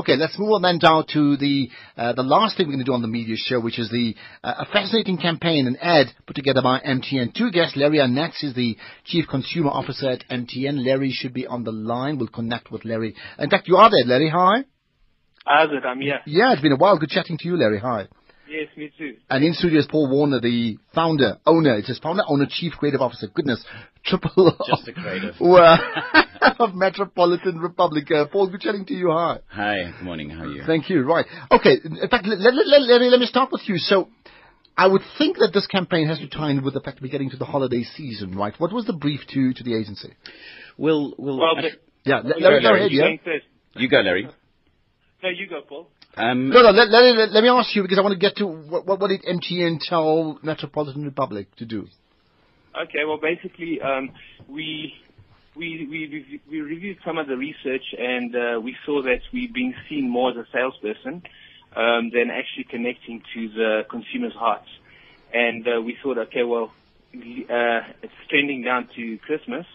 Okay, let's move on then down to the uh, the last thing we're going to do on the media show, which is the uh, a fascinating campaign, and ad put together by MTN. Two guests, Larry Annetts is the Chief Consumer Officer at MTN. Larry should be on the line. We'll connect with Larry. In fact, you are there, Larry. Hi. It? I'm here. Yeah, it's been a while. Good chatting to you, Larry. Hi. Yes, me too. And in studio is Paul Warner, the founder, owner. It says founder, owner, chief creative officer. Goodness, triple. Just a creative. Well, of Metropolitan Republic. Uh, Paul, good chatting to you. Hi. Hi. Good morning. How are you? Thank you. Right. Okay. In fact, let, let, let, let, me, let me start with you. So, I would think that this campaign has to tie in with the fact that we're getting to the holiday season, right? What was the brief to, to the agency? We'll, we'll, Well, but Yeah, let, go, let me go Larry. ahead, you yeah. you go, Larry. No, you go, Paul. Um, No, no, let, let, let, let me ask you because I want to get to what, what, what did MTN tell Metropolitan Republic to do? Okay, well, basically, um, we we we we reviewed some of the research, and uh, we saw that we've been seen more as a salesperson um, than actually connecting to the consumers' hearts. And uh, we thought, okay, well, uh, it's trending down to Christmas,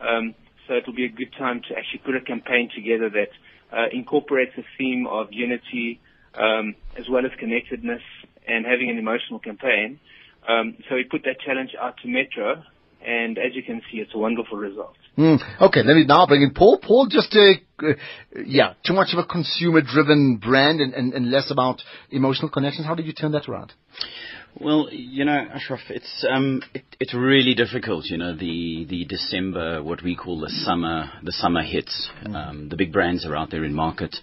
um, so it'll be a good time to actually put a campaign together that uh, incorporates a theme of unity um, as well as connectedness and having an emotional campaign. Um, so we put that challenge out to Metro, and as you can see, it's a wonderful result. Hmm. Okay, let me now bring in Paul. Paul, just uh, uh, yeah, too much of a consumer-driven brand and, and, and less about emotional connections. How did you turn that around? Well, you know, Ashraf, it's um, it, it's really difficult. You know, the the December, what we call the summer, the summer hits. Um, the big brands are out there in market,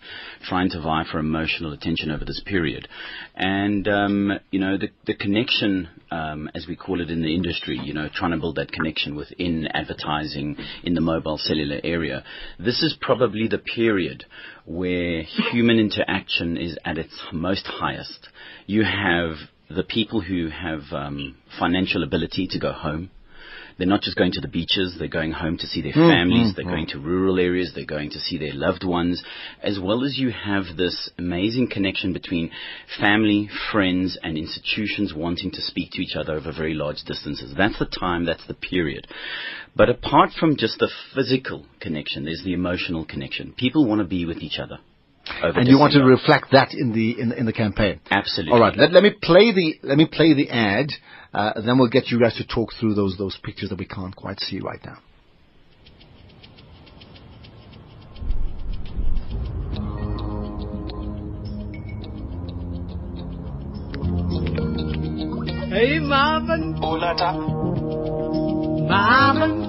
trying to vie for emotional attention over this period, and um, you know, the the connection, um, as we call it in the industry, you know, trying to build that connection within advertising in the mobile cellular area. This is probably the period where human interaction is at its most highest. You have the people who have um, financial ability to go home. They're not just going to the beaches, they're going home to see their mm, families, mm, they're mm. going to rural areas, they're going to see their loved ones, as well as you have this amazing connection between family, friends, and institutions wanting to speak to each other over very large distances. That's the time, that's the period. But apart from just the physical connection, there's the emotional connection. People want to be with each other. Over And you want to reflect that in the in, in the campaign. Absolutely. All right, let, let me play the let me play the ad, uh, then we'll get you guys to talk through those those pictures that we can't quite see right now. Hey Marvin, Marvin.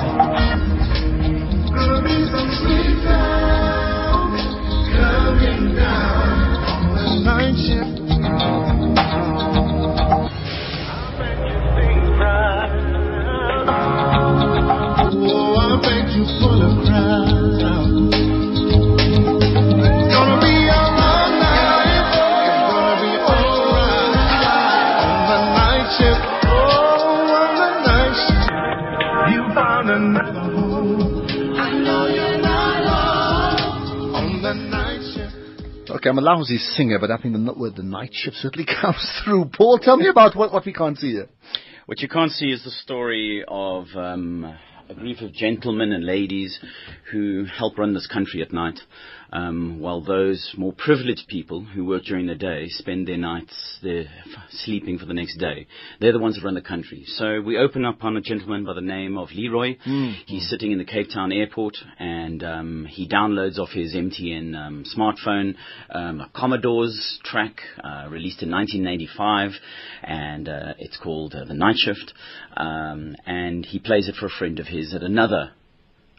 Okay, I'm a lousy singer, but I think the word the night shift certainly comes through. Paul, tell me about what, what we can't see here. What you can't see is the story of um, a group of gentlemen and ladies who help run this country at night, um, while those more privileged people who work during the day spend their nights they're sleeping for the next day. They're the ones that run the country. So we open up on a gentleman by the name of Leroy. He's sitting in the Cape Town airport and um, he downloads off his MTN um, smartphone um, a Commodore's track uh, released in 1985, and uh, it's called uh, The Night Shift. Um, and he plays it for a friend of his at another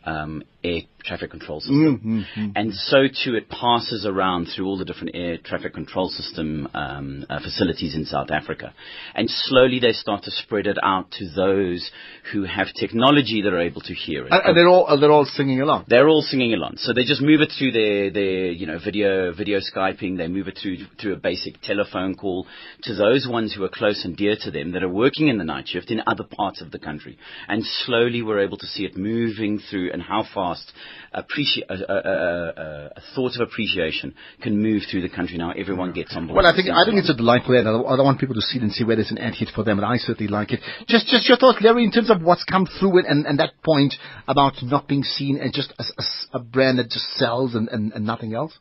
um, air traffic control system. Mm-hmm. And so too it passes around through all the different air traffic control system um, uh, facilities in South Africa. And slowly they start to spread it out to those who have technology that are able to hear it. And, and they're all they're all singing along. They're all singing along. So they just move it through their, their you know, video, video Skyping. They move it through, through a basic telephone call to those ones who are close and dear to them that are working in the night shift in other parts of the country. And slowly we're able to see it moving through and how fast appreci- a, a, a, a thought of appreciation can move through the country now. Everyone gets on board. Well, I think I think it's a delightful ad. I I don't want people to see it and see whether it's an ad hit for them, and I certainly like it. Just just your thoughts, Larry, in terms of what's come through it, and, and that point about not being seen as just a, a, a brand that just sells and, and, and nothing else.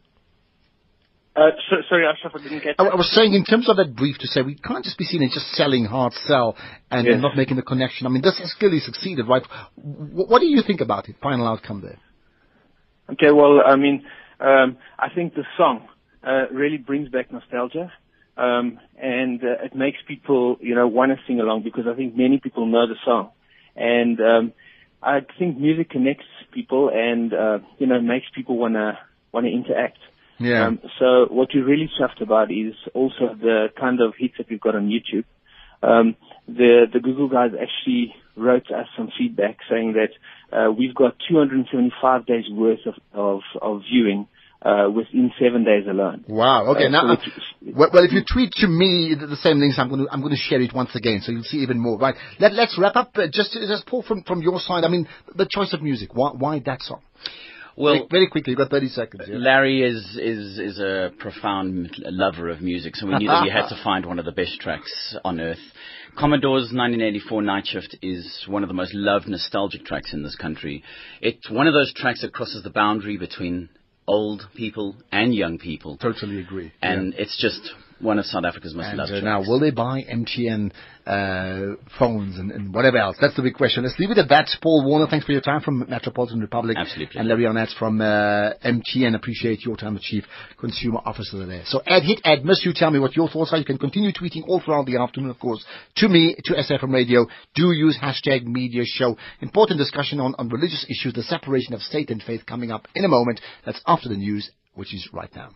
Uh, so, sorry, Ashraf, I didn't get I. I was saying in terms of that brief to say we can't just be seen as just selling hard sell and, and Yes. not making the connection. I mean, this has clearly succeeded, right? What, what do you think about it? Final outcome there. Okay, well, I mean, um, I think the song uh, really brings back nostalgia, um, and uh, it makes people, you know, want to sing along because I think many people know the song, and um, I think music connects people and uh, you know makes people want to want to interact. Yeah. Um, so what we're really chuffed about is also the kind of hits that we've got on YouTube. Um, the the Google guys actually wrote us some feedback saying that uh, we've got 275 days worth of of, of viewing uh, within seven days alone. Wow. Okay. Uh, now, so well, well, if you tweet to me the, same links, I'm going to I'm going to share it once again, so you'll see even more. Right. Let Let's wrap up. Uh, just just Paul from from your side. I mean, the choice of music. Why why that song? Well, very, very quickly. You've got 30 seconds. Yeah? Larry is, is, is a profound lover of music, so we knew that we had to find one of the best tracks on earth. Commodore's 1984 Night Shift is one of the most loved nostalgic tracks in this country. It's one of those tracks that crosses the boundary between old people and young people. Totally agree. And it's just one of South Africa's most And loved uh, now, will they buy MTN uh, phones and, and whatever else? That's the big question. Let's leave it at that. Paul Warner, thanks for your time from Metropolitan Republic. Absolutely. And Larry Annetts from uh, MTN. Appreciate your time, the Chief Consumer Officer there. So, Ed Hit, Ed Miss, you tell me what your thoughts are. You can continue tweeting all throughout the afternoon, of course, to me, to SAfm Radio. Do use hashtag media show. Important discussion on, on religious issues, the separation of state and faith coming up in a moment. That's after the news, which is right now.